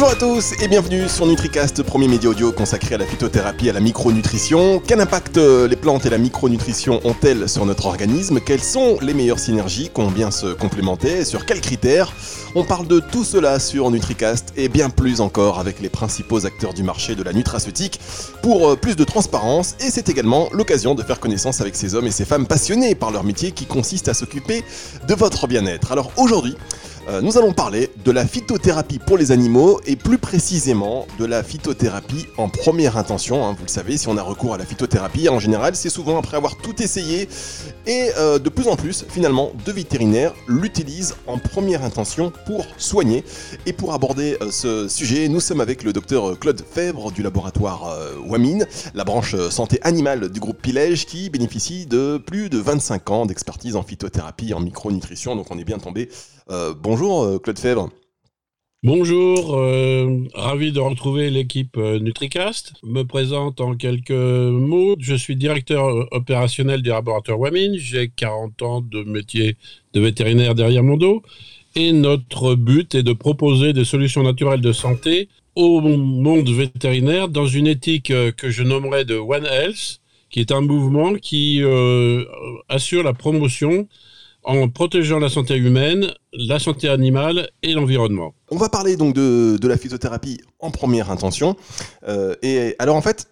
Bonjour à tous et bienvenue sur NutriCast, premier média audio consacré à la phytothérapie et à la micronutrition. Quel impact euh, les plantes et la micronutrition ont-elles sur notre organisme? Quelles sont les meilleures synergies? Combien se complémenter Sur quels critères? On parle de tout cela sur NutriCast et bien plus encore avec les principaux acteurs du marché de la nutraceutique pour euh, plus de transparence. Et c'est également l'occasion de faire connaissance avec ces hommes et ces femmes passionnés par leur métier qui consiste à s'occuper de votre bien-être. Alors aujourd'hui, euh, nous allons parler de la phytothérapie pour les animaux et plus précisément de la phytothérapie en première intention. Hein. Vous le savez, si on a recours à la phytothérapie, en général, c'est souvent après avoir tout essayé et euh, de plus en plus, finalement, de vétérinaires l'utilisent en première intention pour soigner. Et pour aborder euh, ce sujet, nous sommes avec le docteur Claude Fèvre du laboratoire Wamine, la branche santé animale du groupe Pilège qui bénéficie de plus de 25 ans d'expertise en phytothérapie en micronutrition. Donc on est bien tombé euh, bonjour euh, Claude Fèvre. Bonjour, euh, ravi de retrouver l'équipe NutriCast. Me présente en quelques mots. Je suis directeur opérationnel du laboratoire Wamin. J'ai 40 ans de métier de vétérinaire derrière mon dos. Et notre but est de proposer des solutions naturelles de santé au monde vétérinaire dans une éthique que je nommerais de One Health, qui est un mouvement qui assure la promotion en protégeant la santé humaine, la santé animale et l'environnement. On va parler donc de, la phytothérapie en première intention. Euh, et alors en fait,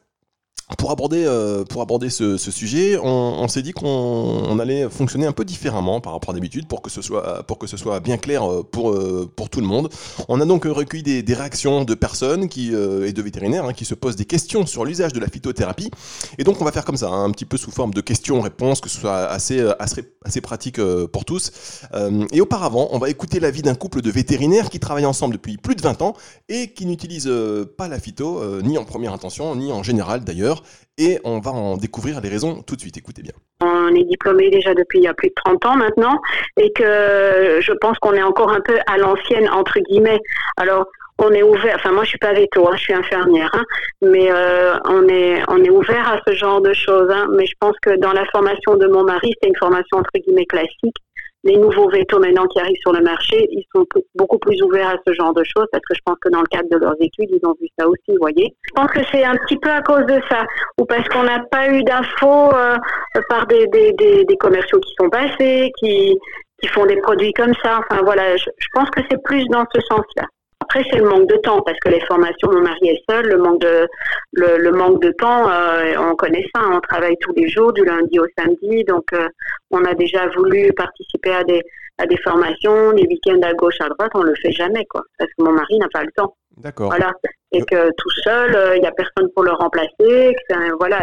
pour aborder, euh, pour aborder ce, sujet, on, s'est dit qu'on allait fonctionner un peu différemment par rapport à d'habitude pour que ce soit pour que ce soit bien clair euh, pour euh, pour tout le monde. On a donc recueilli des, des réactions de personnes qui et de vétérinaires hein, qui se posent des questions sur l'usage de la phytothérapie. Et donc on va faire comme ça, hein, un petit peu sous forme de questions-réponses, que ce soit assez assez, assez pratique pour tous. et auparavant, on va écouter l'avis d'un couple de vétérinaires qui travaillent ensemble depuis plus de 20 ans et qui n'utilisent pas la phyto ni en première intention ni en général d'ailleurs et on va en découvrir les raisons tout de suite. Écoutez bien. On est diplômé déjà depuis il y a plus de 30 ans maintenant et que je pense qu'on est encore un peu à l'ancienne, entre guillemets. Alors, on est ouvert, enfin moi je suis pas veto, hein, je suis infirmière, hein, mais euh, on est on est ouvert à ce genre de choses. Hein, mais je pense que dans la formation de mon mari, c'est une formation entre guillemets classique les nouveaux vétos maintenant qui arrivent sur le marché, ils sont beaucoup plus ouverts à ce genre de choses parce que je pense que dans le cadre de leurs études, ils ont vu ça aussi, vous voyez. Je pense que c'est un petit peu à cause de ça ou parce qu'on n'a pas eu d'infos euh, par des, commerciaux qui sont passés, qui, qui font des produits comme ça. Enfin voilà, je pense que c'est plus dans ce sens-là. Après, c'est le manque de temps parce que les formations, mon mari est seul, le manque de le, manque de temps, euh, on connaît ça, on travaille tous les jours, du lundi au samedi, donc euh, on a déjà voulu participer à des à des formations, des week-ends à gauche, à droite, on le fait jamais, quoi, parce que mon mari n'a pas le temps. D'accord. Voilà. Et que tout seul, euh, il n'y a personne pour le remplacer. voilà.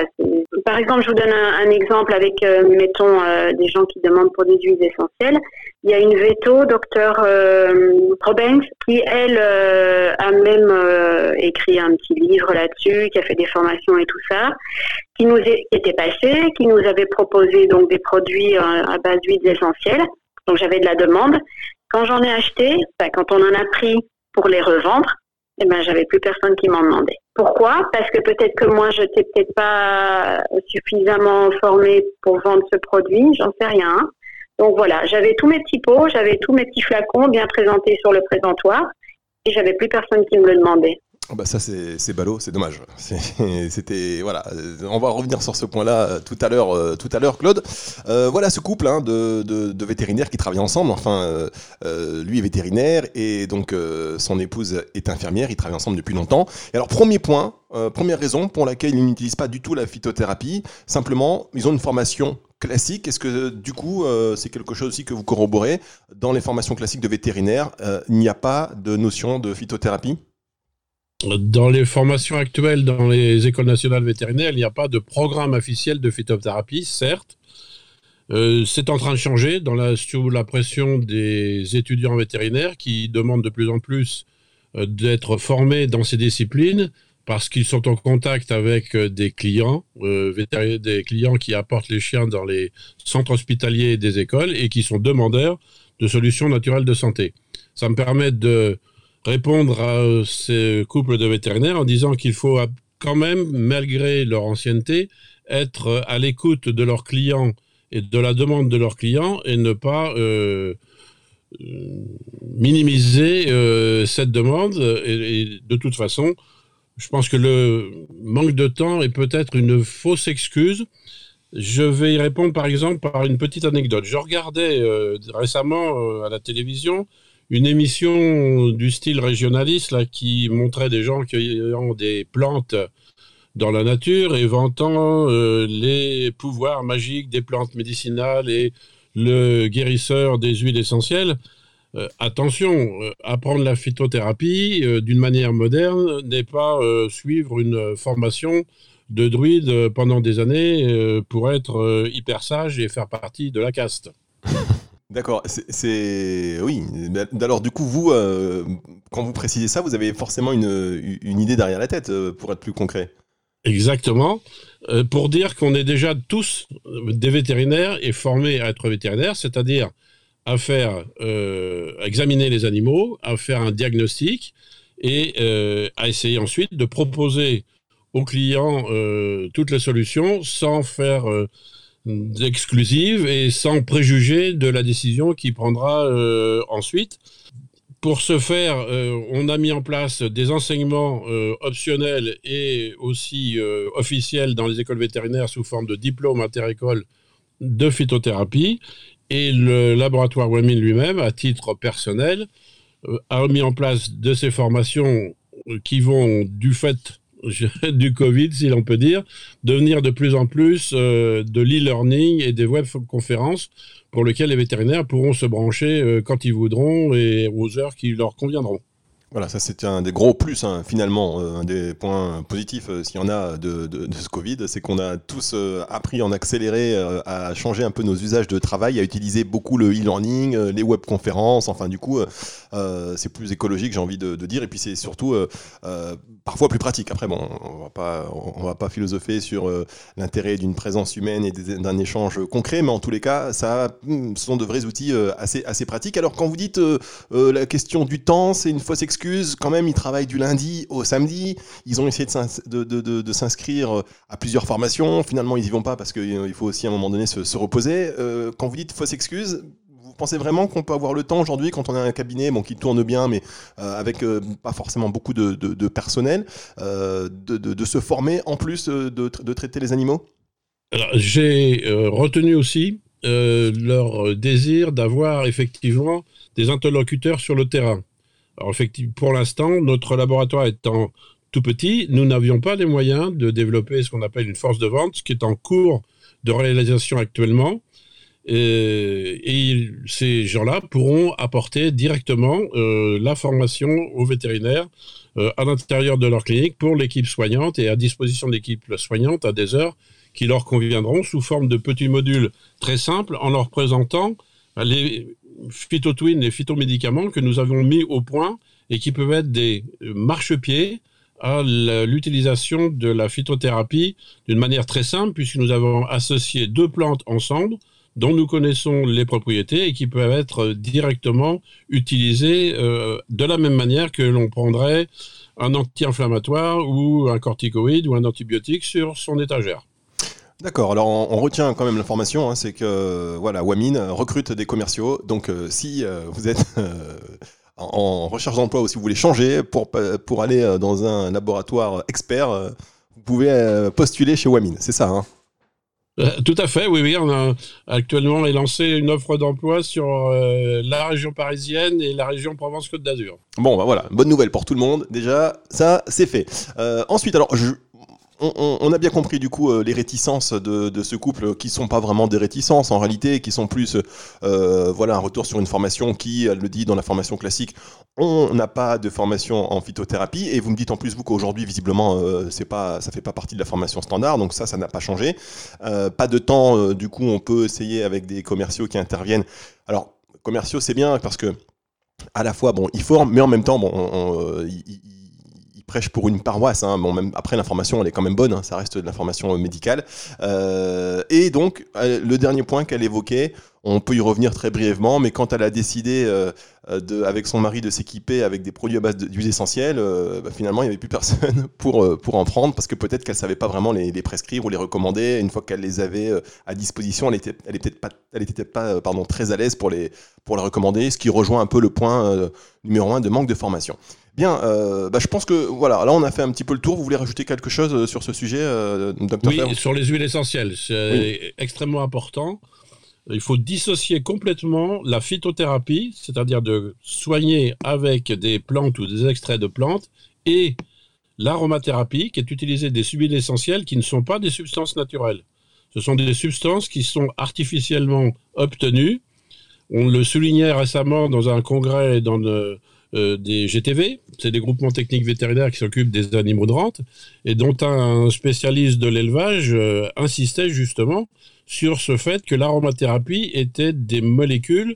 Par exemple, je vous donne un, exemple avec, euh, mettons, euh, des gens qui demandent pour des huiles essentielles. Il y a une veto, docteur Robens, qui, elle, a même écrit un petit livre là-dessus, qui a fait des formations et tout ça, qui nous était passé, qui nous avait proposé donc des produits à base d'huiles essentielles. Donc j'avais de la demande. Quand j'en ai acheté, quand on en a pris pour les revendre, eh ben j'avais plus personne qui m'en demandait. Pourquoi? Parce que peut-être que moi je n'étais peut-être pas suffisamment formée pour vendre ce produit, j'en sais rien. Donc voilà, j'avais tous mes petits pots, j'avais tous mes petits flacons bien présentés sur le présentoir et j'avais plus personne qui me le demandait. Oh, bah ça c'est ballot, c'est dommage. C'était voilà, on va revenir sur ce point-là euh, tout à l'heure, euh, tout à l'heure, Claude. Euh, voilà ce couple hein, de, de, vétérinaires qui travaillent ensemble. Enfin, lui est vétérinaire et donc son épouse est infirmière. Ils travaillent ensemble depuis longtemps. Et alors premier point, première raison pour laquelle ils n'utilisent pas du tout la phytothérapie. Simplement, ils ont une formation classique. Est-ce que du coup, c'est quelque chose aussi que vous corroborez? Dans les formations classiques de vétérinaires Il n'y a pas de notion de phytothérapie? Dans les formations actuelles dans les écoles nationales vétérinaires, il n'y a pas de programme officiel de phytothérapie, certes. Euh, c'est en train de changer la, sous la pression des étudiants vétérinaires qui demandent de plus en plus euh, d'être formés dans ces disciplines parce qu'ils sont en contact avec euh, des clients, des clients qui apportent les chiens dans les centres hospitaliers des écoles et qui sont demandeurs de solutions naturelles de santé. Ça me permet de répondre à euh, ces couples de vétérinaires en disant qu'il faut quand même, malgré leur ancienneté, être à l'écoute de leurs clients et de la demande de leurs clients et ne pas euh, minimiser cette demande. et, de toute façon, je pense que le manque de temps est peut-être une fausse excuse. Je vais y répondre par exemple par une petite anecdote. Je regardais euh, récemment euh, à la télévision une émission du style régionaliste là, qui montrait des gens ont des plantes dans la nature et vantant euh, les pouvoirs magiques des plantes médicinales et le guérisseur des huiles essentielles. Euh, attention, euh, apprendre la phytothérapie d'une manière moderne n'est pas suivre une formation de druide pendant des années pour être hyper sage et faire partie de la caste. D'accord, c'est oui. Alors du coup, vous, quand vous précisez ça, vous avez forcément une, idée derrière la tête, pour être plus concret. Exactement. pour dire qu'on est déjà tous des vétérinaires et formés à être vétérinaires, c'est-à-dire à faire, euh, examiner les animaux, à faire un diagnostic et euh, à essayer ensuite de proposer aux clients euh, toutes les solutions sans faire d'exclusive et sans préjuger de la décision qu'il prendra ensuite. Pour ce faire, on a mis en place des enseignements optionnels et aussi officiels dans les écoles vétérinaires sous forme de diplôme interécole de phytothérapie et le laboratoire Wamin lui-même, à titre personnel, euh, a mis en place de ces formations qui vont, du fait du Covid, si l'on peut dire, devenir de plus en plus euh, de l'e-learning et des web-conférences pour lesquelles les vétérinaires pourront se brancher euh, quand ils voudront et aux heures qui leur conviendront. Voilà, ça c'est un des gros plus hein, finalement, euh, un des points positifs euh, s'il y en a de, ce Covid, c'est qu'on a tous euh, appris en accéléré à changer un peu nos usages de travail, à utiliser beaucoup le e-learning, les webconférences, enfin du coup c'est plus écologique j'ai envie de, dire, et puis c'est surtout parfois plus pratique. Après bon, on va pas, on va pas philosopher sur l'intérêt d'une présence humaine et d'un échange concret, mais en tous les cas, ça, hmm, ce sont de vrais outils assez, assez pratiques. Alors quand vous dites la question du temps, c'est une fausse excuse quand même, ils travaillent du lundi au samedi. Ils ont essayé de, s'inscrire euh, à plusieurs formations. Finalement, ils n'y vont pas parce qu'il euh, faut aussi à un moment donné se, reposer. Euh, quand vous dites fausse excuse, vous pensez vraiment qu'on peut avoir le temps aujourd'hui, quand on a un cabinet bon, qui tourne bien, mais avec pas forcément beaucoup de, personnel, de, se former en plus de, traiter les animaux? J'ai retenu aussi leur désir d'avoir effectivement des interlocuteurs sur le terrain. Alors effectivement, pour l'instant, notre laboratoire étant tout petit, nous n'avions pas les moyens de développer ce qu'on appelle une force de vente, ce qui est en cours de réalisation actuellement. Et, ces gens-là pourront apporter directement euh, la formation aux vétérinaires euh, à l'intérieur de leur clinique pour l'équipe soignante et à disposition de l'équipe soignante à des heures qui leur conviendront sous forme de petits modules très simples en leur présentant les, phytotwin et phytomédicaments que nous avons mis au point et qui peuvent être des marchepieds à l'utilisation de la phytothérapie d'une manière très simple, puisque nous avons associé deux plantes ensemble dont nous connaissons les propriétés et qui peuvent être directement utilisées euh, de la même manière que l'on prendrait un anti-inflammatoire ou un corticoïde ou un antibiotique sur son étagère. D'accord, alors on, retient quand même l'information, hein, c'est que voilà, Wamin recrute des commerciaux, donc euh, si euh, vous êtes euh, en, recherche d'emploi ou si vous voulez changer pour, pour aller dans un laboratoire expert, vous pouvez postuler chez Wamin, c'est ça hein? Tout à fait, oui, oui. On a actuellement lancé une offre d'emploi sur la région parisienne et la région Provence-Côte d'Azur. Bon, bah voilà, bonne nouvelle pour tout le monde. Déjà, ça, c'est fait. ensuite, alors, je, on, a bien compris du coup euh, les réticences de, ce couple qui sont pas vraiment des réticences en réalité, qui sont plus euh, voilà un retour sur une formation qui, elle le dit dans la formation classique, on n'a pas de formation en phytothérapie et vous me dites en plus vous qu'aujourd'hui visiblement euh, c'est pas ça fait pas partie de la formation standard donc ça ça n'a pas changé. pas de temps du coup on peut essayer avec des commerciaux qui interviennent. Alors commerciaux c'est bien parce que à la fois bon ils forment mais en même temps bon prêche pour une paroisse. Hein. Bon, même après l'information, elle est quand même bonne. Hein. Ça reste de l'information médicale. et donc, le dernier point qu'elle évoquait, on peut y revenir très brièvement, mais quand elle a décidé euh, euh, de, avec son mari de s'équiper avec des produits à base d'huile essentielle, euh, bah, finalement il n'y avait plus personne pour, pour en prendre parce que peut-être qu'elle savait pas vraiment les, prescrire ou les recommander. Une fois qu'elle les avait à disposition, elle était, elle était pas, elle était pas pardon, très à l'aise pour les, pour les recommander, ce qui rejoint un peu le point numéro un de manque de formation. Bien, bah, je pense que voilà, là on a fait un petit peu le tour. Vous voulez rajouter quelque chose sur ce sujet, docteur Oui, sur les huiles essentielles, c'est extrêmement important il faut dissocier complètement la phytothérapie, c'est-à-dire de soigner avec des plantes ou des extraits de plantes, et l'aromathérapie, qui est utiliser des huiles essentielles qui ne sont pas des substances naturelles. Ce sont des substances qui sont artificiellement obtenues. On le soulignait récemment dans un congrès dans euh, des GTV, c'est des groupements techniques vétérinaires qui s'occupent des animaux de rente, et dont un spécialiste de l'élevage euh, insistait justement sur ce fait que l'aromathérapie était des molécules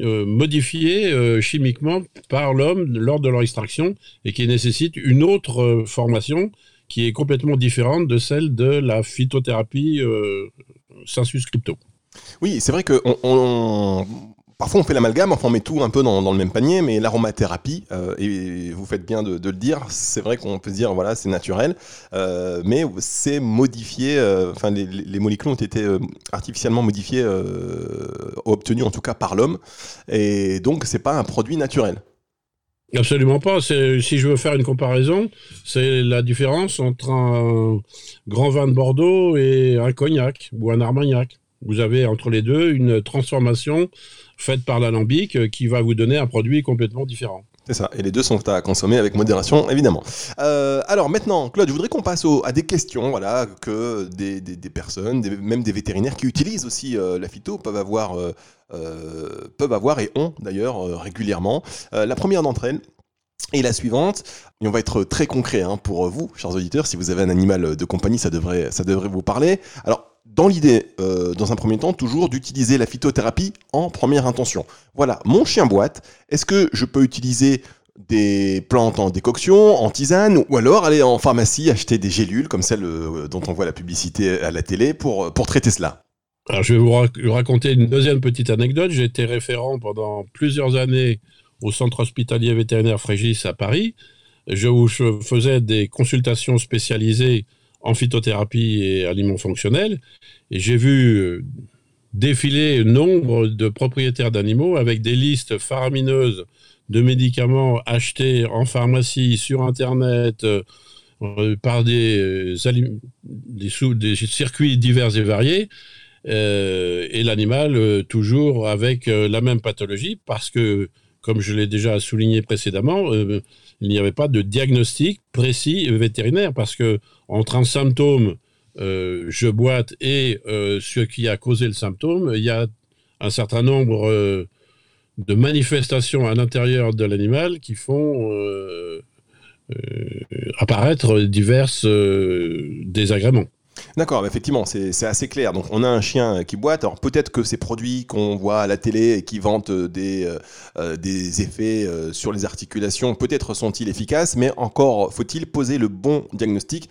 euh, modifiées euh, chimiquement par l'homme lors de leur extraction et qui nécessitent une autre formation qui est complètement différente de celle de la phytothérapie sensus crypto. Oui, c'est vrai que on, Parfois, on fait l'amalgame, enfin, on met tout un peu dans, le même panier, mais l'aromathérapie, euh, et vous faites bien de, le dire, c'est vrai qu'on peut dire, voilà, c'est naturel, euh, mais c'est modifié, euh, enfin, les, molécules ont été artificiellement modifiées, obtenues en tout cas par l'homme, et donc, c'est pas un produit naturel. Absolument pas. Si je veux faire une comparaison, c'est la différence entre un grand vin de Bordeaux et un cognac ou un armagnac. Vous avez entre les deux une transformation faite par l'alambic euh, qui va vous donner un produit complètement différent. C'est ça, et les deux sont à consommer avec modération, évidemment. Euh, alors maintenant, Claude, je voudrais qu'on passe à des questions voilà, que des, personnes, même des vétérinaires qui utilisent aussi euh, la phyto peuvent avoir, peuvent avoir et ont d'ailleurs régulièrement. la première d'entre elles, est la suivante, et on va être très concret hein, pour vous, chers auditeurs, si vous avez un animal de compagnie, ça devrait, ça devrait vous parler. Alors, dans l'idée, euh, dans un premier temps, toujours d'utiliser la phytothérapie en première intention. Voilà, mon chien boite, est-ce que je peux utiliser des plantes en décoction, en tisane, ou alors aller en pharmacie acheter des gélules comme celles euh, dont on voit la publicité à la télé pour, pour traiter cela? Alors, je vais vous raconter une deuxième petite anecdote. J'ai été référent pendant plusieurs années au centre hospitalier vétérinaire Frégis à Paris. Je, je faisais des consultations spécialisées en phytothérapie et aliments fonctionnels. Et j'ai vu euh, défiler nombre de propriétaires d'animaux avec des listes faramineuses de médicaments achetés en pharmacie, sur Internet, euh, euh, par des, des, circuits divers et variés, et l'animal toujours avec la même pathologie, parce que, comme je l'ai déjà souligné précédemment, il n'y avait pas de diagnostic précis vétérinaire, parce que entre un symptôme, euh, je boite, et euh, ce qui a causé le symptôme, il y a un certain nombre euh, de manifestations à l'intérieur de l'animal qui font apparaître divers désagréments. D'accord, effectivement, c'est assez clair. Donc on a un chien qui boite. Alors peut-être que ces produits qu'on voit à la télé et qui vantent des, euh, euh, des effets euh, sur les articulations, peut-être sont-ils efficaces, mais encore faut-il poser le bon diagnostic.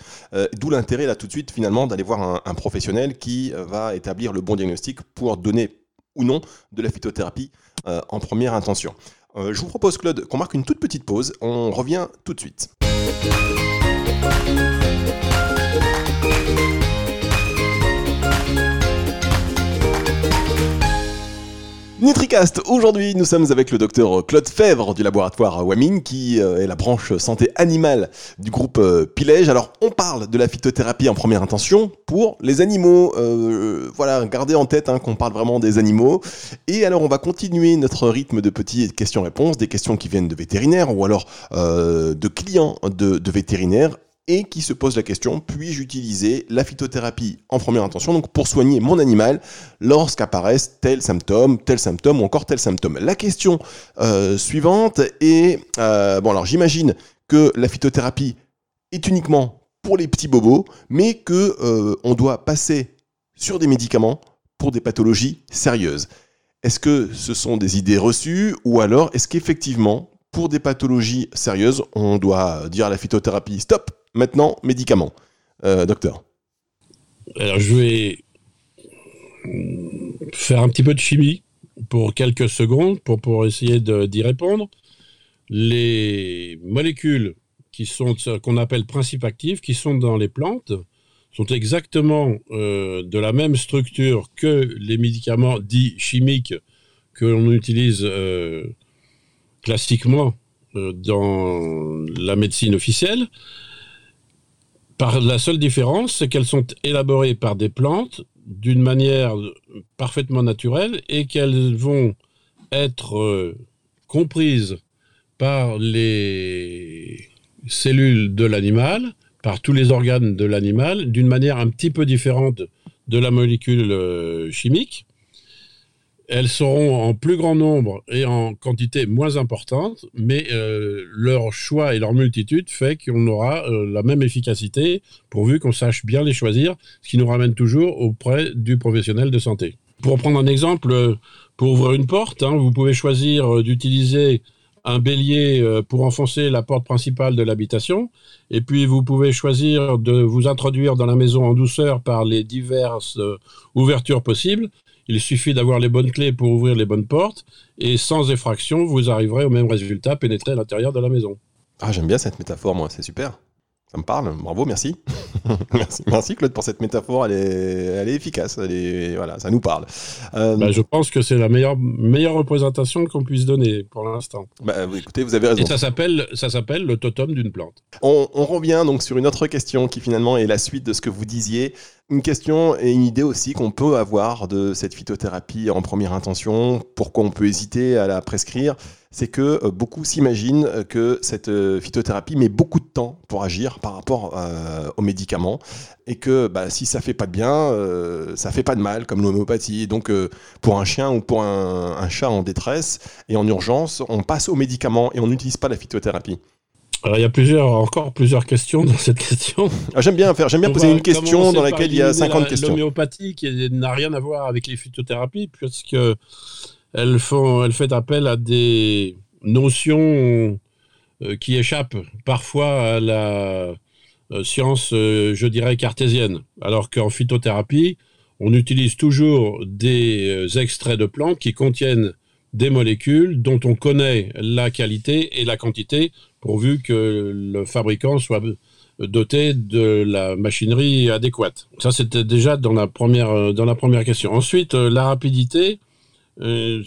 D'où l'intérêt là tout de suite finalement d'aller voir un, professionnel qui va établir le bon diagnostic pour donner ou non de la phytothérapie en première intention. je vous propose Claude qu'on marque une toute petite pause. On revient tout de suite. Nitricast, aujourd'hui nous sommes avec le docteur Claude Fèvre du laboratoire Wamin qui euh, est la branche santé animale du groupe euh, Pilège. Alors on parle de la phytothérapie en première intention pour les animaux. Euh, voilà, gardez en tête hein, qu'on parle vraiment des animaux. Et alors on va continuer notre rythme de petites questions-réponses, des questions qui viennent de vétérinaires ou alors de clients de vétérinaires et qui se pose la question puis-je utiliser la phytothérapie en première intention donc pour soigner mon animal lorsqu'apparaissent tel symptôme, tel symptôme ou encore tel symptôme. La question euh, suivante est euh, bon alors j'imagine que la phytothérapie est uniquement pour les petits bobos, mais que euh, doit passer sur des médicaments pour des pathologies sérieuses. Est-ce que ce sont des idées reçues ou alors est-ce qu'effectivement pour des pathologies sérieuses, on doit dire à la phytothérapie stop, maintenant médicament. Euh, docteur. Alors je vais faire un petit peu de chimie pour quelques secondes pour, essayer d'y répondre. Les molécules qui sont qu'on appelle principes actifs, qui sont dans les plantes, sont exactement euh, de la même structure que les médicaments dits chimiques que l'on utilise euh, classiquement dans la médecine officielle. La seule différence, c'est qu'elles sont élaborées par des plantes d'une manière parfaitement naturelle et qu'elles vont être comprises par les cellules de l'animal par tous les organes de l'animal d'une manière un petit peu différente de la molécule euh, chimique. Elles seront en plus grand nombre et en quantité moins importante, mais euh, leur choix et leur multitude fait qu'on aura euh, la même efficacité pourvu qu'on sache bien les choisir, ce qui nous ramène toujours auprès du professionnel de santé. Pour prendre un exemple, pour ouvrir une porte, hein, vous pouvez choisir d'utiliser un bélier euh, pour enfoncer la porte principale de l'habitation. Et puis, vous pouvez choisir de vous introduire dans la maison en douceur par les diverses euh, ouvertures possibles. Il suffit d'avoir les bonnes clés pour ouvrir les bonnes portes. Et sans effraction, vous arriverez au même résultat, pénétrer à l'intérieur de la maison. Ah, j'aime bien cette métaphore, moi, c'est super. Ça me parle, bravo, merci. merci. Claude pour cette métaphore, elle est, elle est efficace, elle est, voilà, ça nous parle. Euh, bah, je pense que c'est la meilleure, meilleure représentation qu'on puisse donner pour l'instant. Bah, écoutez, vous avez raison. Et ça s'appelle, ça s'appelle le totem d'une plante. On, on, revient donc sur une autre question qui finalement est la suite de ce que vous disiez. Une question et une idée aussi qu'on peut avoir de cette phytothérapie en première intention, pourquoi on peut hésiter à la prescrire? C'est que euh, beaucoup s'imaginent euh, que cette euh, phytothérapie met beaucoup de temps pour agir par rapport aux médicaments et que bah, si ça fait pas de bien, ça fait pas de mal, comme l'homéopathie. Donc pour un chien ou pour un, chat en détresse et en urgence, on passe aux médicaments et on n'utilise pas la phytothérapie. Alors, il y a plusieurs, encore plusieurs questions dans cette question. Ah, j'aime bien faire, j'aime bien poser une question dans laquelle il y a 50 questions. L'homéopathie qui n'a rien à voir avec les phytothérapies, puisque elle, fait appel à des notions euh, qui échappent parfois à la euh, science, euh, je dirais, cartésienne. Alors qu'en phytothérapie, on utilise toujours des extraits de plantes qui contiennent des molécules dont on connaît la qualité et la quantité, pourvu que le fabricant soit doté de la machinerie adéquate. Ça, c'était déjà dans la première, dans la première question. Ensuite, la rapidité, il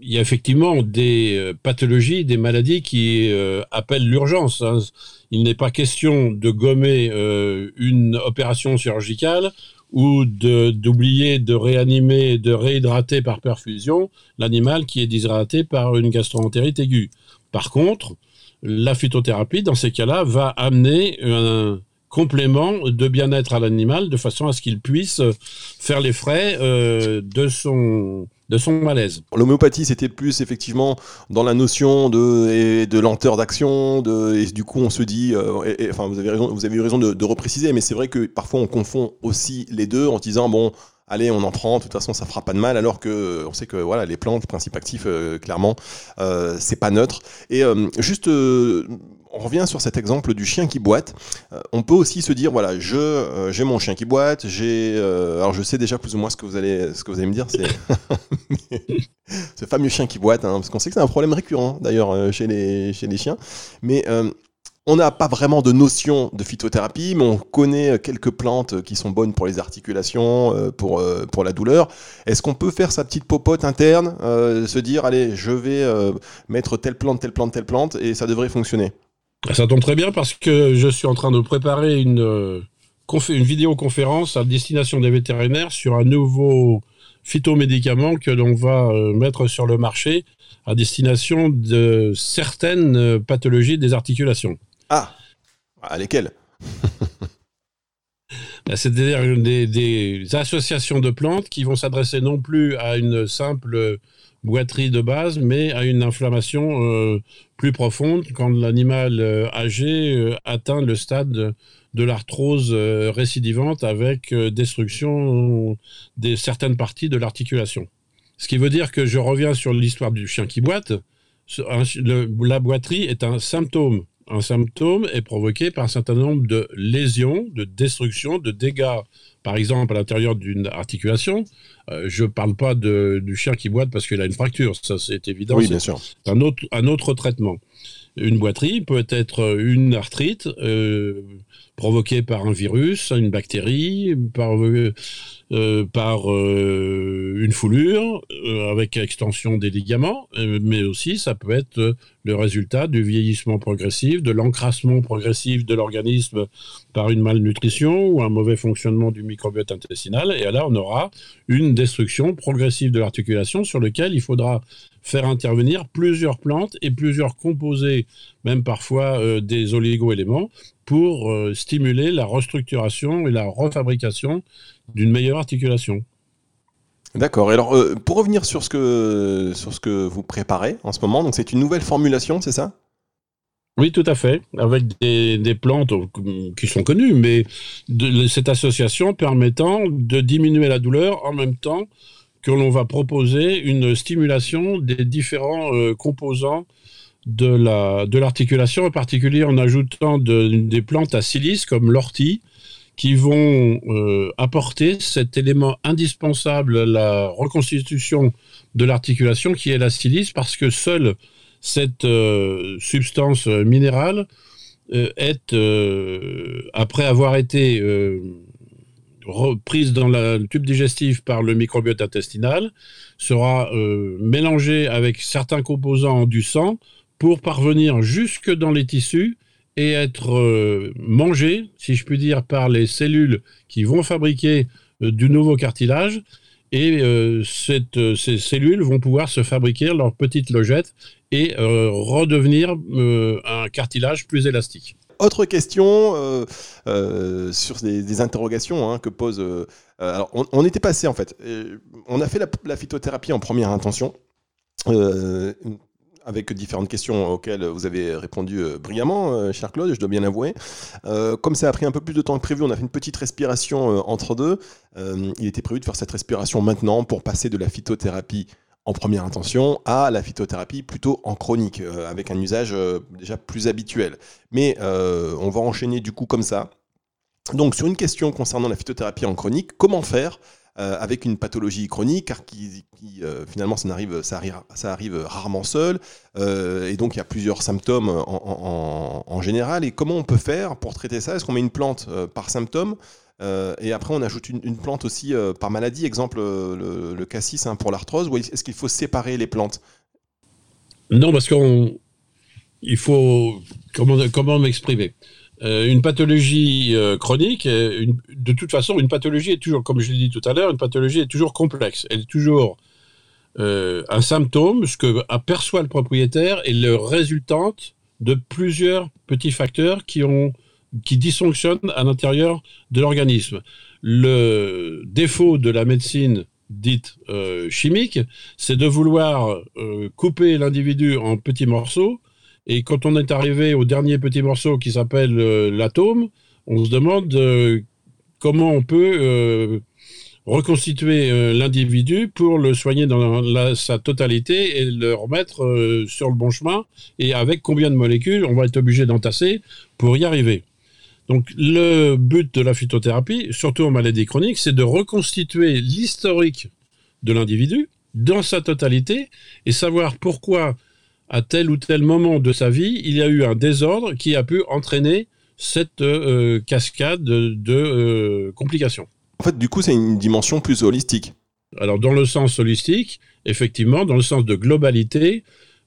y a effectivement des euh, pathologies, des maladies qui euh, appellent l'urgence. Hein. Il n'est pas question de gommer une opération chirurgicale ou d'oublier de, réanimer, de réhydrater par perfusion l'animal qui est déshydraté par une gastroentérite aiguë. Par contre, la phytothérapie, dans ces cas-là, va amener un, complément de bien-être à l'animal de façon à ce qu'il puisse faire les frais euh, de son de son malaise. L'homéopathie, c'était plus effectivement dans la notion de, de lenteur d'action, et du coup on se dit, euh, enfin vous avez raison, vous avez eu raison de, de repréciser, mais c'est vrai que parfois on confond aussi les deux en disant bon, allez, on en prend, de toute façon, ça fera pas de mal, alors que on sait que voilà, les plantes, principe actif, euh, clairement, euh, c'est pas neutre. Et euh, juste, on revient sur cet exemple du chien qui boite. on peut aussi se dire, voilà, je j'ai mon chien qui boite, j'ai, alors je sais déjà plus ou moins ce que vous allez, ce que vous allez me dire, c'est ce fameux chien qui boite, hein, parce qu'on sait que c'est un problème récurrent d'ailleurs chez les chez les chiens, mais on n'a pas vraiment de notion de phytothérapie, mais on connaît quelques plantes qui sont bonnes pour les articulations, euh, pour, euh, pour la douleur. Est-ce qu'on peut faire sa petite popote interne, euh, se dire, allez, je vais mettre telle plante, telle plante, telle plante, et ça devrait fonctionner? Ça tombe très bien parce que je suis en train de préparer une, une vidéoconférence à destination des vétérinaires sur un nouveau phytomédicament que l'on va mettre sur le marché à destination de certaines pathologies des articulations. Ah, à lesquelles? Bah, C'est-à-dire des, associations de plantes qui vont s'adresser non plus à une simple boiterie de base, mais à une inflammation euh, plus profonde quand l'animal euh, âgé euh, atteint le stade de l'arthrose récidivante avec destruction de certaines parties de l'articulation. Ce qui veut dire que je reviens sur l'histoire du chien qui boite. la boiterie est un symptôme. Un symptôme est provoqué par un certain nombre de lésions, de destruction, de dégâts. Par exemple, à l'intérieur d'une articulation, euh, je ne parle pas du chien qui boite parce qu'il a une fracture, ça c'est évident. Oui, bien sûr. Un autre, un autre traitement. Une boiterie peut être une arthrite euh, provoquée par un virus, une bactérie, par, euh, euh, une foulure avec extension des ligaments, mais aussi ça peut être le résultat du vieillissement progressif, de l'encrassement progressif de l'organisme par une malnutrition ou un mauvais fonctionnement du microbiote intestinal. Et là, on aura une destruction progressive de l'articulation sur laquelle il faudra faire intervenir plusieurs plantes et plusieurs composés, même parfois euh, des oligo-éléments, pour euh, stimuler la restructuration et la refabrication d'une meilleure articulation. D'accord. Alors, euh, pour revenir sur ce, que, sur ce que vous préparez en ce moment, donc c'est une nouvelle formulation, c'est ça? Oui, tout à fait, avec des, plantes qui sont connues, mais de, cette association permettant de diminuer la douleur en même temps que l'on va proposer une stimulation des différents euh, composants de la l'articulation, en particulier en ajoutant des plantes à silice comme l'ortie, qui vont euh, apporter cet élément indispensable à la reconstitution de l'articulation, qui est la silice, parce que seule cette euh, substance minérale est, après avoir été reprise dans le tube digestif par le microbiote intestinal, sera euh, mélangée avec certains composants du sang pour parvenir jusque dans les tissus et être euh, mangée, si je puis dire, par les cellules qui vont fabriquer euh, du nouveau cartilage. Et cette, ces cellules vont pouvoir se fabriquer leurs petites logettes et redevenir un cartilage plus élastique. Autre question euh, euh, sur des, interrogations hein, que pose. Euh, alors, on, était passé en fait. on a fait la, phytothérapie en première intention. Avec différentes questions auxquelles vous avez répondu brillamment, cher Claude, je dois bien l'avouer. comme ça a pris un peu plus de temps que prévu, on a fait une petite respiration entre deux. il était prévu de faire cette respiration maintenant pour passer de la phytothérapie en première intention à la phytothérapie plutôt en chronique, euh, avec un usage euh, déjà plus habituel. Mais euh, on va enchaîner du coup comme ça. Donc sur une question concernant la phytothérapie en chronique, comment faire avec une pathologie chronique, car qui, finalement ça arrive, ça, arrive, ça arrive rarement seul, et donc il y a plusieurs symptômes en, général, et comment on peut faire pour traiter ça? Est-ce qu'on met une plante par symptôme? Euh, et après, on ajoute une, plante aussi euh, par maladie, exemple euh, le, cassis hein, pour l'arthrose, ou est-ce qu'il faut séparer les plantes? Non, parce qu'il faut. Comment, comment m'exprimer? Une pathologie chronique, de toute façon, une pathologie est toujours, comme je l'ai dit tout à l'heure, une pathologie est toujours complexe. Elle est toujours un symptôme, ce que aperçoit le propriétaire, et le résultante de plusieurs petits facteurs qui ont qui dysfonctionne à l'intérieur de l'organisme. Le défaut de la médecine dite euh, chimique, c'est de vouloir euh, couper l'individu en petits morceaux. Et quand on est arrivé au dernier petit morceau qui s'appelle euh, l'atome, on se demande comment on peut reconstituer l'individu pour le soigner dans sa totalité et le remettre sur le bon chemin et avec combien de molécules on va être obligé d'entasser pour y arriver. Donc le but de la phytothérapie, surtout en maladie chronique, c'est de reconstituer l'historique de l'individu dans sa totalité et savoir pourquoi à tel ou tel moment de sa vie, il y a eu un désordre qui a pu entraîner cette euh, cascade de, euh, complications. En fait, du coup, c'est une dimension plus holistique. Alors, dans le sens holistique, effectivement, dans le sens de globalité,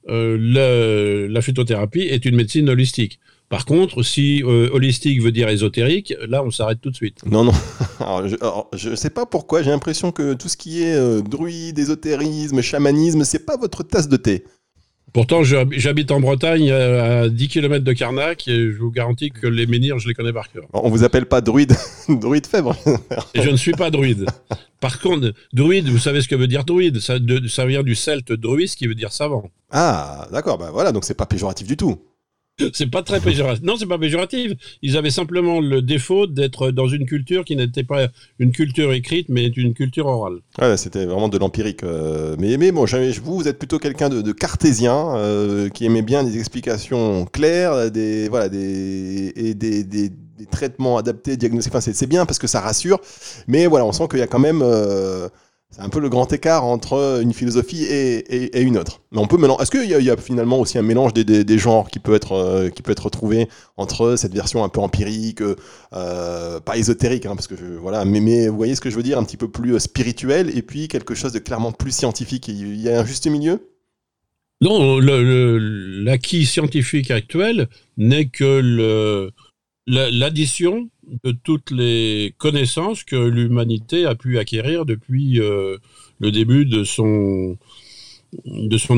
euh, la phytothérapie est une médecine holistique. Par contre, si euh, holistique veut dire ésotérique, là, on s'arrête tout de suite. Non, non. je ne sais pas pourquoi, j'ai l'impression que tout ce qui est euh, druide, ésotérisme, chamanisme, c'est pas votre tasse de thé. Pourtant, j'habite en Bretagne, à 10 km de Carnac, et je vous garantis que les menhirs, je les connais par cœur. On vous appelle pas druide, druide fèvre Je ne suis pas druide. Par contre, druide, vous savez ce que veut dire druide? Ça, ça vient du celte druis, qui veut dire savant. Ah, d'accord, bah voilà, donc c'est pas péjoratif du tout. C'est pas très péjoratif. Non, c'est pas péjoratif. Ils avaient simplement le défaut d'être dans une culture qui n'était pas une culture écrite, mais une culture orale. Ouais, c'était vraiment de l'empirique. Euh, mais, bon, vous, vous êtes plutôt quelqu'un de, cartésien euh, qui aimait bien des explications claires, des voilà, des et des, des, traitements adaptés, diagnostiques. Enfin, c'est bien parce que ça rassure. Mais voilà, on sent qu'il y a quand même euh, c'est un peu le grand écart entre une philosophie et, une autre. Mais on peut mélanger. Est-ce qu'il y, a finalement aussi un mélange des, genres qui peut être euh, qui peut être retrouvé entre cette version un peu empirique, euh, pas ésotérique, hein, parce que voilà, mais, mais, vous voyez ce que je veux dire, un petit peu plus euh, spirituel, et puis quelque chose de clairement plus scientifique. Il y a un juste milieu? Non, l'acquis scientifique actuel n'est que l'addition de toutes les connaissances que l'humanité a pu acquérir depuis euh, le début de son,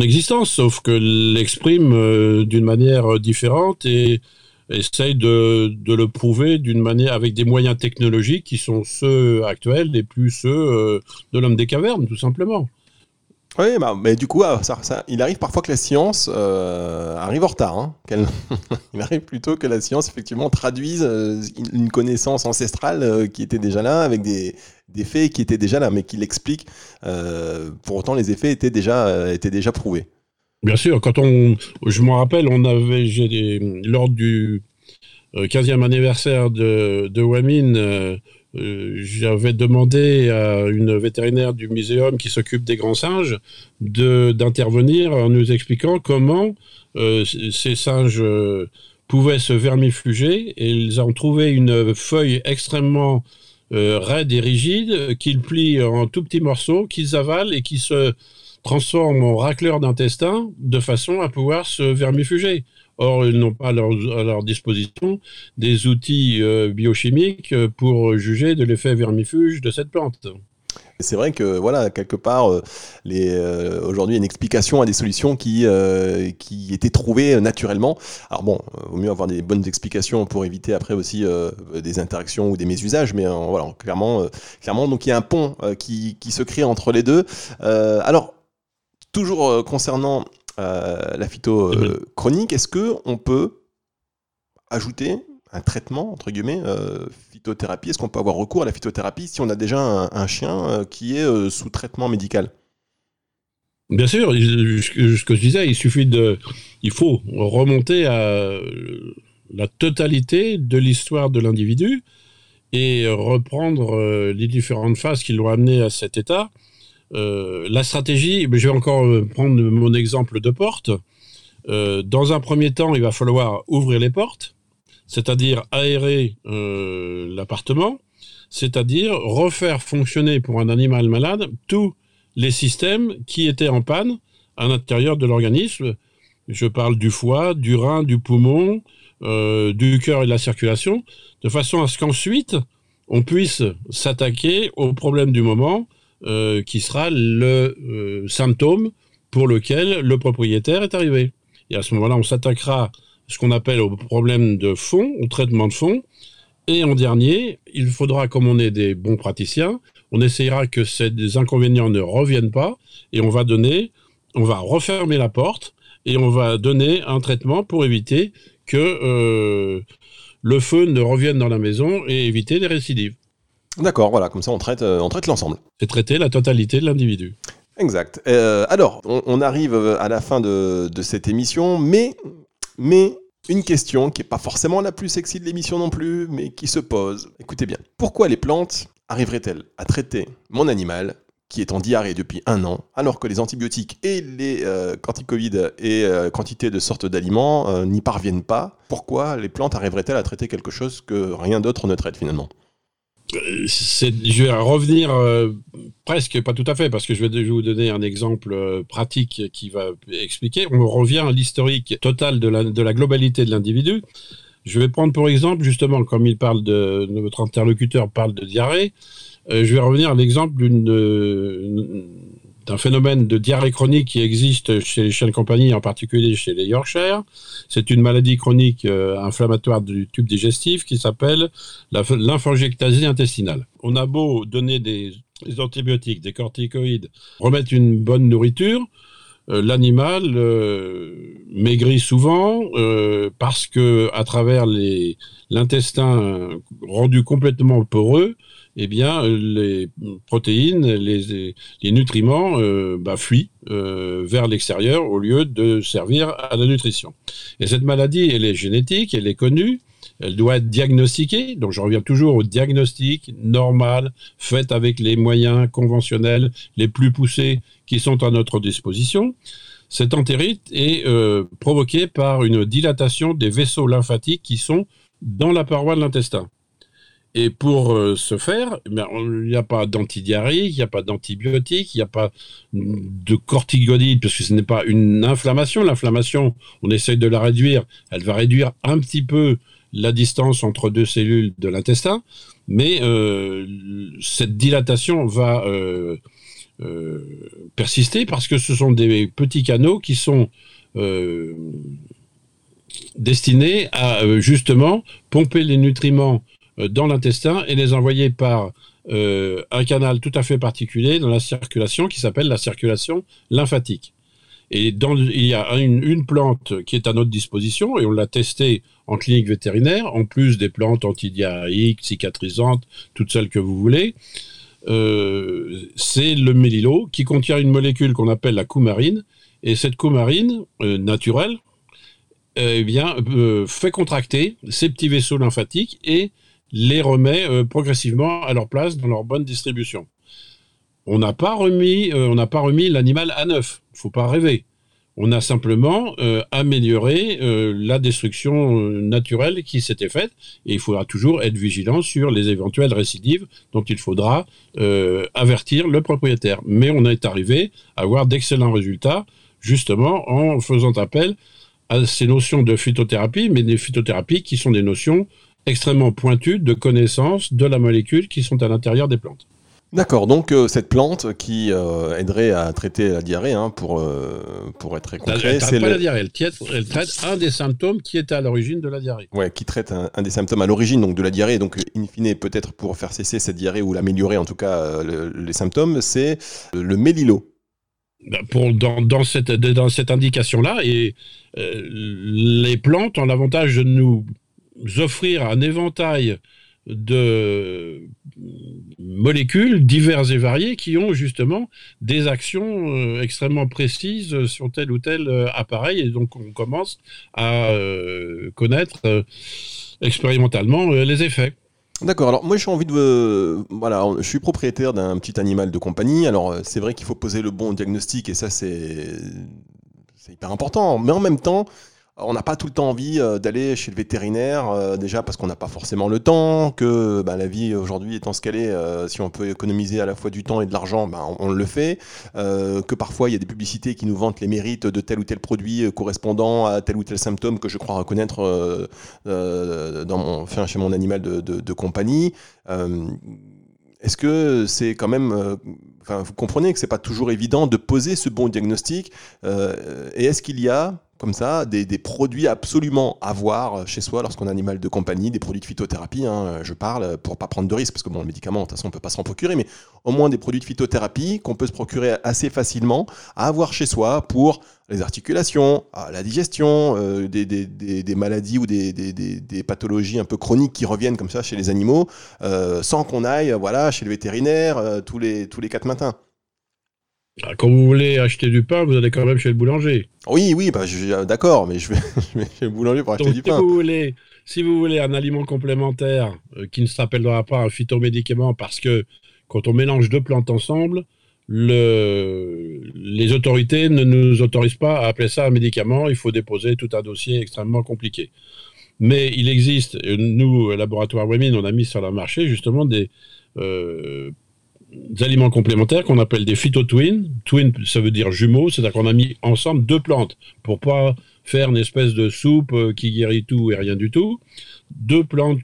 existence, sauf que l'exprime euh, d'une manière différente et essaye de, de le prouver d'une manière avec des moyens technologiques qui sont ceux actuels et plus ceux euh, de l'homme des cavernes, tout simplement. Oui, bah, mais du coup, ah, il arrive parfois que la science euh, arrive en retard. Hein, il arrive plutôt que la science, effectivement, traduise euh, une connaissance ancestrale euh, qui était déjà là, avec des, faits qui étaient déjà là, mais qui l'expliquent. pour autant, les effets étaient déjà, prouvés. Bien sûr, quand on, je me rappelle, on avait, lors du 15e anniversaire de, de Wamine, euh, j'avais demandé à une vétérinaire du muséum qui s'occupe des grands singes d'intervenir en nous expliquant comment euh, ces singes euh, pouvaient se vermifuger et ils ont trouvé une feuille extrêmement raide et rigide qu'ils plient en tout petits morceaux, qu'ils avalent et qui se transforment en racleurs d'intestin de façon à pouvoir se vermifuger. Or, ils n'ont pas à leur, disposition des outils euh, biochimiques pour juger de l'effet vermifuge de cette plante. C'est vrai que voilà, quelque part, euh, euh, aujourd'hui, une explication à des solutions qui, qui étaient trouvées naturellement. Alors bon, vaut mieux avoir des bonnes explications pour éviter après aussi des interactions ou des mésusages, mais voilà, clairement, clairement, donc il y a un pont qui, qui, se crée entre les deux. alors, toujours concernant euh, la phyto euh, chronique, est-ce que on peut ajouter un traitement, entre guillemets, euh, phytothérapie? Est-ce qu'on peut avoir recours à la phytothérapie si on a déjà un, chien qui est sous traitement médical? Bien sûr, ce que je disais, il suffit de, il faut remonter à la totalité de l'histoire de l'individu et reprendre les différentes phases qui l'ont amené à cet état euh, la stratégie, je vais encore euh, prendre mon exemple de porte. Euh, dans un premier temps, il va falloir ouvrir les portes, c'est-à-dire aérer l'appartement, c'est-à-dire refaire fonctionner pour un animal malade tous les systèmes qui étaient en panne à l'intérieur de l'organisme. Je parle du foie, du rein, du poumon, du cœur et de la circulation, de façon à ce qu'ensuite on puisse s'attaquer aux problèmes du moment euh, qui sera le euh, symptôme pour lequel le propriétaire est arrivé. Et à ce moment-là, on s'attaquera à ce qu'on appelle au problème de fond, au traitement de fond. Et en dernier, il faudra, comme on est des bons praticiens, on essayera que ces inconvénients ne reviennent pas et on va donner, on va refermer la porte et on va donner un traitement pour éviter que euh, le feu ne revienne dans la maison et éviter les récidives. D'accord, voilà, comme ça on traite, euh, on traite l'ensemble. C'est traiter la totalité de l'individu. Exact. Euh, alors, on, arrive à la fin de, cette émission, mais, mais une question qui n'est pas forcément la plus sexy de l'émission non plus, mais qui se pose. Écoutez bien, pourquoi les plantes arriveraient-elles à traiter mon animal qui est en diarrhée depuis un an, alors que les antibiotiques et les euh, corticoïdes et quantité de sortes d'aliments n'y parviennent pas? Pourquoi les plantes arriveraient-elles à traiter quelque chose que rien d'autre ne traite finalement? Je vais revenir euh, presque, pas tout à fait, parce que je vais vous donner un exemple euh, pratique qui va expliquer. On revient à l'historique total de la, globalité de l'individu. Je vais prendre pour exemple, justement, comme il parle de, notre interlocuteur parle de diarrhée, euh, je vais revenir à l'exemple d'une un phénomène de diarrhée chronique qui existe chez les chiens de compagnie, en particulier chez les Yorkshire. C'est une maladie chronique euh, inflammatoire du tube digestif qui s'appelle la lymphangectasie intestinale. On a beau donner des, antibiotiques, des corticoïdes, remettre une bonne nourriture, l'animal maigrit souvent parce que à travers l'intestin rendu complètement poreux, eh bien, les protéines, les, nutriments euh, bah, fuient euh, vers l'extérieur au lieu de servir à la nutrition. Et cette maladie, elle est génétique, elle est connue, elle doit être diagnostiquée. Donc, je reviens toujours au diagnostic normal, fait avec les moyens conventionnels les plus poussés qui sont à notre disposition. Cette entérite est euh, provoquée par une dilatation des vaisseaux lymphatiques qui sont dans la paroi de l'intestin. Et pour euh, ce faire, eh il n'y a pas d'antidiarrhée, il n'y a pas d'antibiotiques, il n'y a pas de corticoïdes, parce que ce n'est pas une inflammation. L'inflammation, on essaye de la réduire. Elle va réduire un petit peu la distance entre deux cellules de l'intestin, mais euh, cette dilatation va euh, persister parce que ce sont des petits canaux qui sont destinés à justement pomper les nutriments dans l'intestin et les envoyer par euh, un canal tout à fait particulier dans la circulation qui s'appelle la circulation lymphatique. Et il y a une, plante qui est à notre disposition et on l'a testée en clinique vétérinaire, en plus des plantes antidiarrhéiques, cicatrisantes, toutes celles que vous voulez. Euh, c'est le mélilo qui contient une molécule qu'on appelle la coumarine. Et cette coumarine naturelle, eh bien, fait contracter ces petits vaisseaux lymphatiques et les remet euh, progressivement à leur place dans leur bonne distribution. On n'a pas remis, euh, on n'a pas remis l'animal à neuf. Il faut pas rêver. On a simplement euh, amélioré la destruction naturelle qui s'était faite et il faudra toujours être vigilant sur les éventuelles récidives dont il faudra avertir le propriétaire. Mais on est arrivé à avoir d'excellents résultats justement en faisant appel à ces notions de phytothérapie, mais des phytothérapies qui sont des notions extrêmement pointues de connaissance de la molécule qui sont à l'intérieur des plantes. D'accord, donc euh, cette plante qui euh, aiderait à traiter la diarrhée, hein, pour, euh, pour être très concret, c'est pas la diarrhée, elle, traite un des symptômes qui était à l'origine de la diarrhée. Ouais, qui traite un, des symptômes à l'origine donc de la diarrhée, donc in fine peut-être pour faire cesser cette diarrhée ou l'améliorer en tout cas les symptômes, c'est le mélilo. Ben, pour, dans, dans, cette, dans cette indication-là, et les plantes ont l'avantage de nous offrir un éventail de molécules diverses et variées qui ont justement des actions euh, extrêmement précises sur tel ou tel euh, appareil et donc on commence à euh, connaître expérimentalement les effets. D'accord, alors moi j'ai envie de... voilà, je suis propriétaire d'un petit animal de compagnie, alors c'est vrai qu'il faut poser le bon diagnostic et ça c'est hyper important, mais en même temps, on n'a pas tout le temps envie euh, d'aller chez le vétérinaire, euh, déjà parce qu'on n'a pas forcément le temps, que bah, la vie aujourd'hui étant ce qu'elle est, euh, si on peut économiser à la fois du temps et de l'argent, bah, on, le fait, que parfois il y a des publicités qui nous vantent les mérites de tel ou tel produit correspondant à tel ou tel symptôme que je crois reconnaître dans mon, enfin, chez mon animal de, compagnie. Est-ce que c'est quand même, vous comprenez que c'est pas toujours évident de poser ce bon diagnostic, et est-ce qu'il y a comme ça, des, produits absolument à voir chez soi lorsqu'on un animal de compagnie, des produits de phytothérapie, hein, je parle, pour pas prendre de risques, parce que bon, le médicament, de toute façon, on peut pas s'en procurer, mais au moins des produits de phytothérapie qu'on peut se procurer assez facilement à avoir chez soi pour les articulations, la digestion, euh, des, maladies ou des, pathologies un peu chroniques qui reviennent comme ça chez les animaux, euh, sans qu'on aille voilà, chez le vétérinaire euh, tous, les, tous les quatre matins. Ah, quand vous voulez acheter du pain, vous allez quand même chez le boulanger. Oui, oui, bah, d'accord, mais je vais, chez le boulanger pour acheter du pain. Si vous, voulez, si vous voulez un aliment complémentaire euh, qui ne s'appellera pas un phytomédicament parce que quand on mélange deux plantes ensemble, le, les autorités ne nous autorisent pas à appeler ça un médicament. Il faut déposer tout un dossier extrêmement compliqué. Mais il existe, nous, laboratoire Wemine, on a mis sur le marché justement des euh, des aliments complémentaires qu'on appelle des phytotwins. Twin, ça veut dire jumeaux, c'est-à-dire qu'on a mis ensemble deux plantes pour pas faire une espèce de soupe euh, qui guérit tout et rien du tout. Deux plantes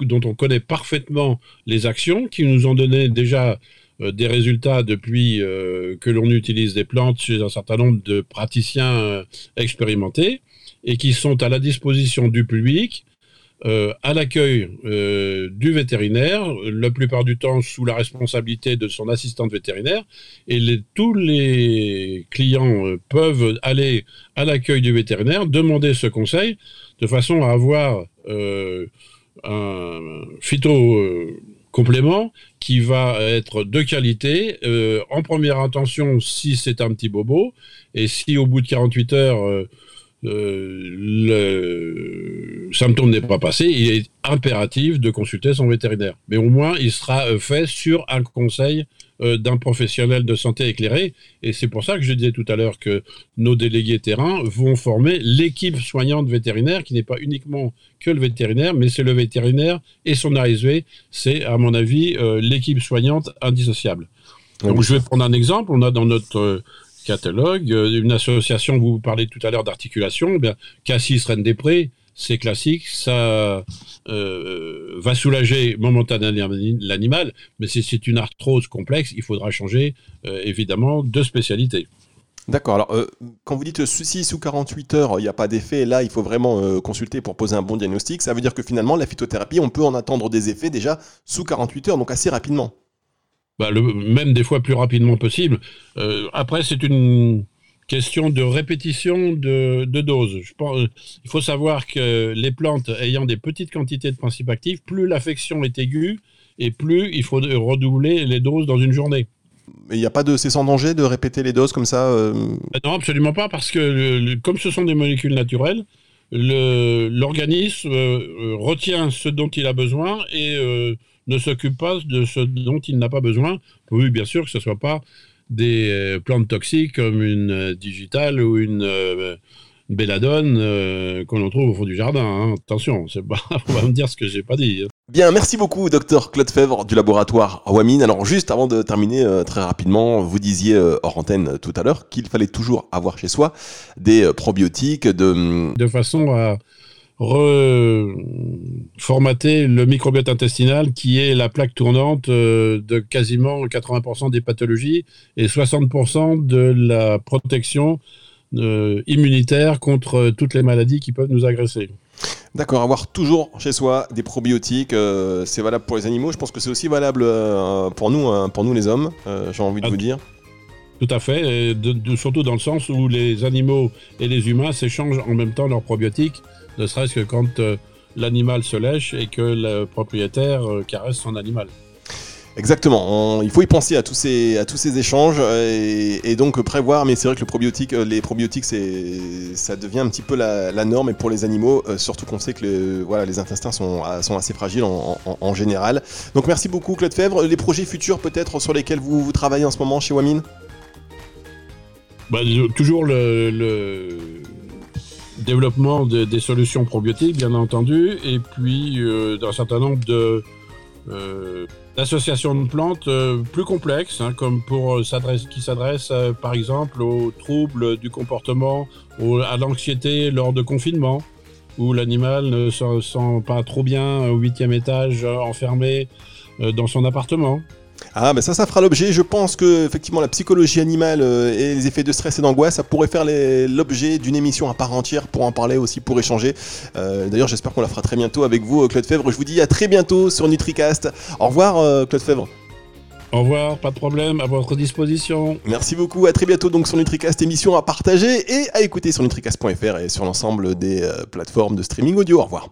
dont on connaît parfaitement les actions, qui nous ont donné déjà euh, des résultats depuis euh, que l'on utilise des plantes chez un certain nombre de praticiens expérimentés et qui sont à la disposition du public à l'accueil du vétérinaire, la plupart du temps sous la responsabilité de son assistante vétérinaire, et tous les clients peuvent aller à l'accueil du vétérinaire, demander ce conseil, de façon à avoir un phyto complément qui va être de qualité, euh, en première intention si c'est un petit bobo, et si au bout de 48 heures euh, euh, le symptôme n'est pas passé, il est impératif de consulter son vétérinaire. Mais au moins, il sera fait sur un conseil euh, d'un professionnel de santé éclairé. Et c'est pour ça que je disais tout à l'heure que nos délégués terrain vont former l'équipe soignante vétérinaire, qui n'est pas uniquement que le vétérinaire, mais c'est le vétérinaire et son ASV. C'est, à mon avis, euh, l'équipe soignante indissociable. Donc, je vais prendre un exemple. On a dans notre euh, catalogue une association, vous parlez tout à l'heure d'articulation, eh Cassis Rennes-des-Prés, c'est classique, ça euh, va soulager momentanément l'animal, mais si c'est une arthrose complexe, il faudra changer euh, évidemment de spécialité. D'accord. Alors, euh, quand vous dites ceci sous 48 heures, il n'y a pas d'effet, là, il faut vraiment consulter pour poser un bon diagnostic. Ça veut dire que finalement, la phytothérapie, on peut en attendre des effets déjà sous 48 heures, donc assez rapidement. Bah, le, même des fois plus rapidement possible. après, c'est une question de répétition de, de doses. Je pense, il faut savoir que les plantes ayant des petites quantités de principes actifs, plus l'affection est aiguë et plus il faut redoubler les doses dans une journée. Mais il n'y a pas de, c'est sans danger de répéter les doses comme ça euh euh, Non, absolument pas, parce que comme ce sont des molécules naturelles, l'organisme euh, retient ce dont il a besoin et ne s'occupe pas de ce dont il n'a pas besoin. Oui, bien sûr que ce ne soit pas des euh, plantes toxiques comme une euh, digitale ou une euh, belladone qu'on trouve au fond du jardin. Hein. Attention, c'est pas, on va me dire ce que j'ai pas dit. Hein. Bien, merci beaucoup, docteur Claude Fèvre du laboratoire Wamine. Alors, juste avant de terminer très rapidement, vous disiez hors antenne tout à l'heure qu'il fallait toujours avoir chez soi des probiotiques de. De façon à reformater le microbiote intestinal qui est la plaque tournante euh, de quasiment 80% des pathologies et 60% de la protection euh, immunitaire contre toutes les maladies qui peuvent nous agresser. D'accord, avoir toujours chez soi des probiotiques, euh, c'est valable pour les animaux. Je pense que c'est aussi valable pour nous, hein, pour nous les hommes. J'ai envie de ah, vous dire. Tout à fait, surtout dans le sens où les animaux et les humains s'échangent en même temps leurs probiotiques ne serait-ce que quand euh, l'animal se lèche et que le propriétaire euh, caresse son animal. Exactement, il faut y penser à tous ces, à tous ces échanges et, donc prévoir, mais c'est vrai que le probiotique, euh, les probiotiques, ça devient un petit peu la, norme et pour les animaux, surtout qu'on sait que voilà, les intestins sont, sont assez fragiles en, général. Donc merci beaucoup Claude Fèvre. Les projets futurs peut-être sur lesquels vous, vous travaillez en ce moment chez Wamin bah, Toujours le, développement des solutions probiotiques, bien entendu, et puis euh, d'un certain nombre euh, d'associations de plantes euh, plus complexes, hein, comme pour s'adresse, qui s'adressent par exemple aux troubles du comportement, à l'anxiété lors de confinement, où l'animal ne se sent pas trop bien au huitième étage enfermé dans son appartement. Ah, mais ça, ça fera l'objet. Je pense que effectivement la psychologie animale euh, et les effets de stress et d'angoisse, ça pourrait faire l'objet d'une émission à part entière pour en parler aussi, pour échanger. Euh, d'ailleurs, j'espère qu'on la fera très bientôt avec vous, Claude Fèvre. Je vous dis à très bientôt sur NutriCast. Au revoir, euh, Claude Fèvre. Au revoir, pas de problème, à votre disposition. Merci beaucoup, à très bientôt donc sur NutriCast, émission à partager et à écouter sur nutricast.fr et sur l'ensemble des plateformes de streaming audio. Au revoir.